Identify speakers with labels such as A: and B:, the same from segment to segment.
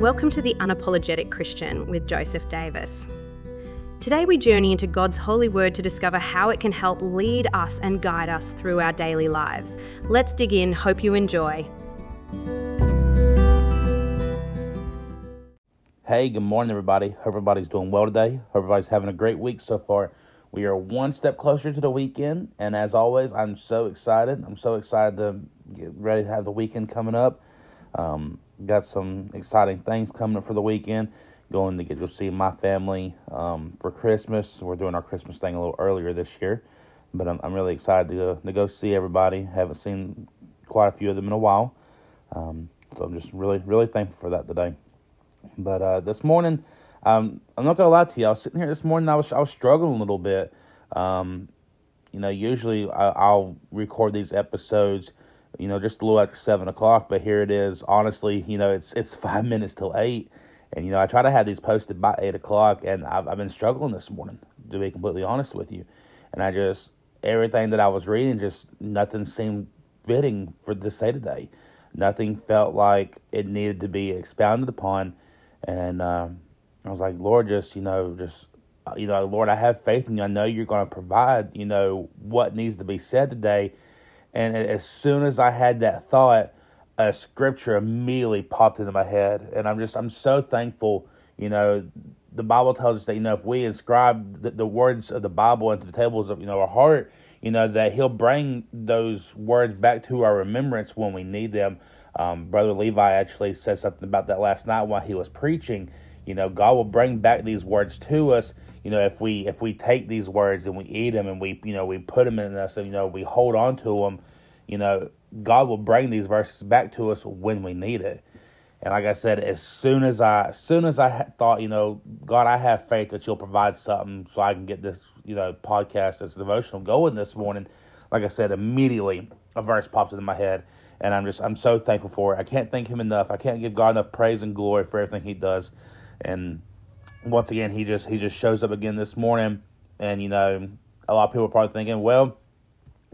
A: Welcome to The Unapologetic Christian with Joseph Davis. Today we journey into God's holy word to discover how it can help lead us and guide us through our daily lives. Let's dig in. Hope you enjoy.
B: Hey, good morning, everybody. Hope everybody's doing well today. Hope everybody's having a great week so far. We are one step closer to the weekend, and as always, I'm so excited. I'm so excited to get ready to have the weekend coming up. Um, got some exciting things coming up for the weekend. Going to get to see my family um, for Christmas. We're doing our Christmas thing a little earlier this year, but I'm, I'm really excited to go, to go see everybody. Haven't seen quite a few of them in a while, um, so I'm just really really thankful for that today. But uh, this morning, um, I'm not gonna lie to you. I was sitting here this morning. I was I was struggling a little bit. Um, you know, usually I, will record these episodes, you know, just a little after seven o'clock. But here it is. Honestly, you know, it's it's five minutes till eight, and you know, I try to have these posted by eight o'clock, and I've I've been struggling this morning to be completely honest with you, and I just everything that I was reading just nothing seemed fitting for to say today. Nothing felt like it needed to be expounded upon, and. Um, I was like, Lord, just, you know, just, uh, you know, Lord, I have faith in you. I know you're going to provide, you know, what needs to be said today. And as soon as I had that thought, a scripture immediately popped into my head. And I'm just, I'm so thankful, you know, the Bible tells us that, you know, if we inscribe the, the words of the Bible into the tables of, you know, our heart, you know, that He'll bring those words back to our remembrance when we need them. Um, Brother Levi actually said something about that last night while he was preaching you know, God will bring back these words to us. You know, if we if we take these words and we eat them and we you know we put them in us and you know we hold on to them, you know, God will bring these verses back to us when we need it. And like I said, as soon as I, as soon as I thought, you know, God, I have faith that you'll provide something so I can get this, you know, podcast, this devotional going this morning. Like I said, immediately a verse popped into my head, and I'm just, I'm so thankful for it. I can't thank Him enough. I can't give God enough praise and glory for everything He does. And once again, he just he just shows up again this morning, and you know, a lot of people are probably thinking, well,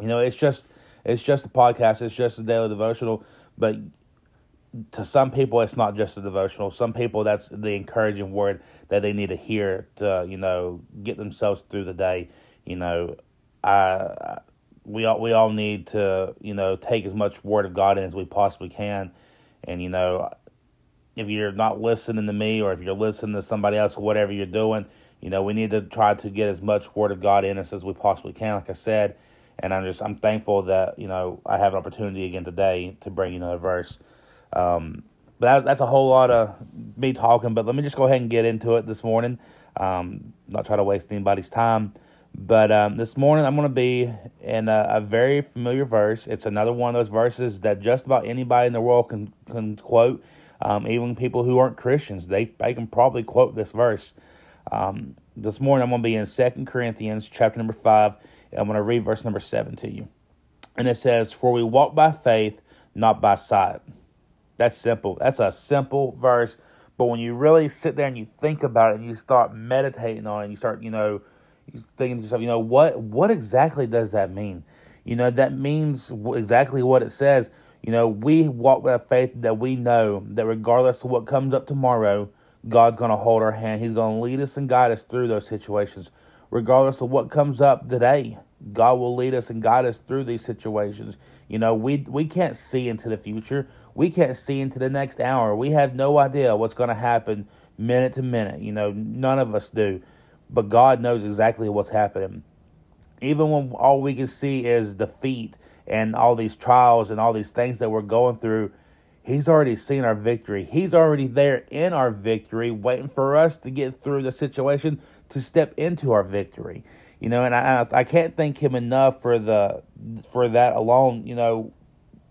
B: you know, it's just it's just a podcast, it's just a daily devotional, but to some people it's not just a devotional. Some people that's the encouraging word that they need to hear to you know get themselves through the day. You know i we all we all need to you know take as much word of god in as we possibly can. And you know if you're not listening to me or if you're listening to somebody else whatever you're doing, you know, we need to try to get as much word of God in us as we possibly can, like I said. And I'm just I'm thankful that, you know, I have an opportunity again today to bring you another verse. Um, but that, that's a whole lot of me talking, but let me just go ahead and get into it this morning. Um, not try to waste anybody's time. But um, this morning I'm going to be in a, a, very familiar verse. It's another one of those verses that just about anybody in the world can, can quote. Um, even people who aren't Christians, they, they can probably quote this verse. Um, this morning I'm going to be in Second Corinthians chapter number 5. And I'm going to read verse number 7 to you. And it says, For we walk by faith, not by sight. That's simple. That's a simple verse. But when you really sit there and you think about it and you start meditating on it, you start, you know, thinking to yourself, you know, what what exactly does that mean? You know, that means exactly what it says. You know, we walk with a faith that we know that regardless of what comes up tomorrow, God's going to hold our hand. He's going to lead us and guide us through those situations. Regardless of what comes up today, God will lead us and guide us through these situations. You know, we we can't see into the future. We can't see into the next hour. We have no idea what's going to happen minute to minute. You know, none of us do. But God knows exactly what's happening. Even when all we can see is defeat and all these trials and all these things that we're going through, He's already seen our victory. He's already there in our victory, waiting for us to get through the situation to step into our victory. You know, and I I can't thank Him enough for the for that alone. You know,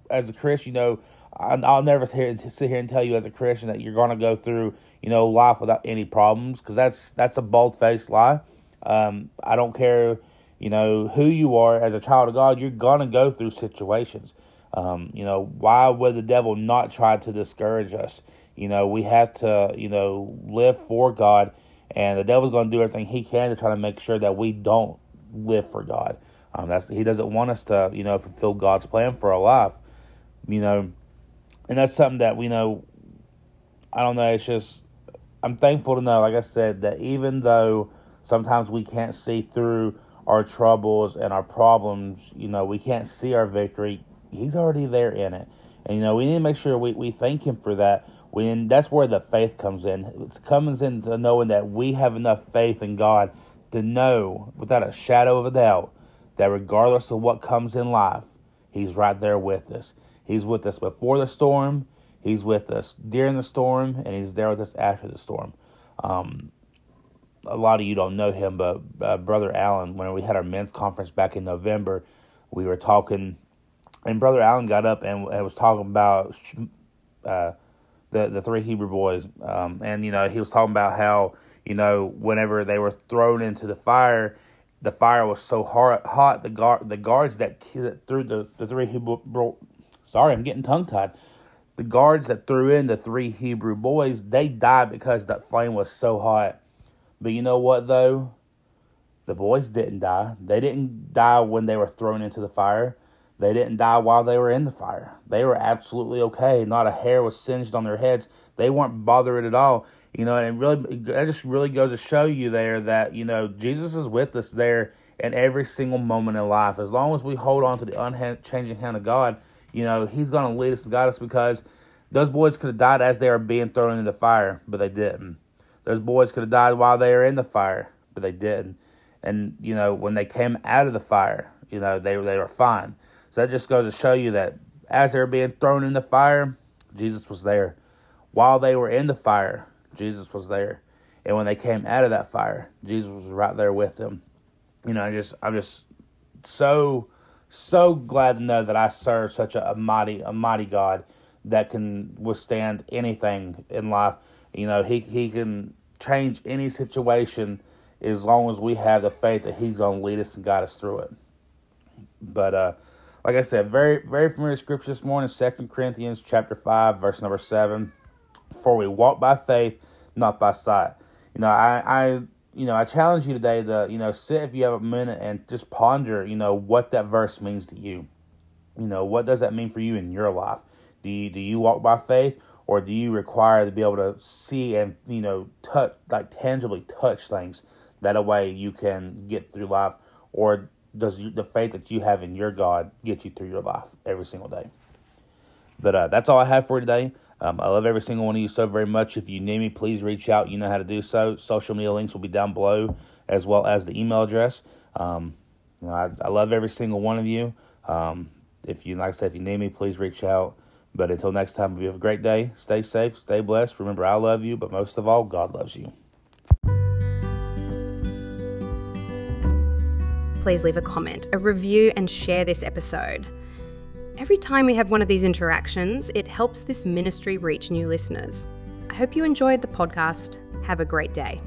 B: as a Christian, you know, I'll never sit here and tell you as a Christian that you're going to go through, you know, life without any problems because that's that's a bold faced lie. Um, I don't care you know, who you are as a child of God, you're going to go through situations. Um, you know, why would the devil not try to discourage us? You know, we have to, you know, live for God, and the devil's going to do everything he can to try to make sure that we don't live for God. Um, that's he doesn't want us to, you know, fulfill God's plan for our life. You know, and that's something that we know. I don't know. It's just I'm thankful to know, like I said, that even though sometimes we can't see through our troubles and our problems, you know, we can't see our victory. He's already there in it. And, you know, we need to make sure we, we thank Him for that. When that's where the faith comes in. It comes into knowing that we have enough faith in God to know without a shadow of a doubt that regardless of what comes in life, He's right there with us. He's with us before the storm, He's with us during the storm, and He's there with us after the storm. Um, a lot of you don't know him, but uh, Brother Allen, when we had our men's conference back in November, we were talking, and Brother Allen got up and, and was talking about uh, the the three Hebrew boys, um, and you know he was talking about how you know whenever they were thrown into the fire, the fire was so hot, the guard the guards that, that threw the the three Hebrew. Sorry, I'm getting tongue tied. The guards that threw in the three Hebrew boys, they died because that flame was so hot but you know what, though? The boys didn't die. They didn't die when they were thrown into the fire. They didn't die while they were in the fire. They were absolutely okay. Not a hair was singed on their heads. They weren't bothered at all. You know, and it really, that just really goes to show you there that, you know, Jesus is with us there in every single moment in life. As long as we hold on to the unchanging hand of God, you know, He's going to lead us and guide us because those boys could have died as they were being thrown into the fire, but they didn't. Those boys could have died while they were in the fire, but they didn't. And you know, when they came out of the fire, you know, they they were fine. So that just goes to show you that as they were being thrown in the fire, Jesus was there. While they were in the fire, Jesus was there. And when they came out of that fire, Jesus was right there with them. You know, I just I'm just so so glad to know that I serve such a, a mighty a mighty God that can withstand anything in life. You know, he he can change any situation as long as we have the faith that he's going to lead us and guide us through it. But uh, like I said, very very familiar scripture this morning, Second Corinthians chapter five, verse number seven. For we walk by faith, not by sight. You know, I, I you know, I challenge you today to, you know, sit if you have a minute and just ponder, you know, what that verse means to you. You know, what does that mean for you in your life? Do you do you walk by faith or do you require to be able to see and you know touch like tangibly touch things? That a way you can get through life? Or does the faith that you have in your god get you through your life every single day? But uh, that's all i have for today. Um, i love every single one of you so very much. If you need me please reach out. You know how to do so. Social media links will be down below as well as the email address. Um, you know, I, I, love every single one of you. Um, if you like i said if you need me please reach out but until next time, we have a great day. Stay safe, stay blessed. Remember, I love you, but most of all, God loves you.
A: Please leave a comment, a review, and share this episode. Every time we have one of these interactions, it helps this ministry reach new listeners. I hope you enjoyed the podcast. Have a great day.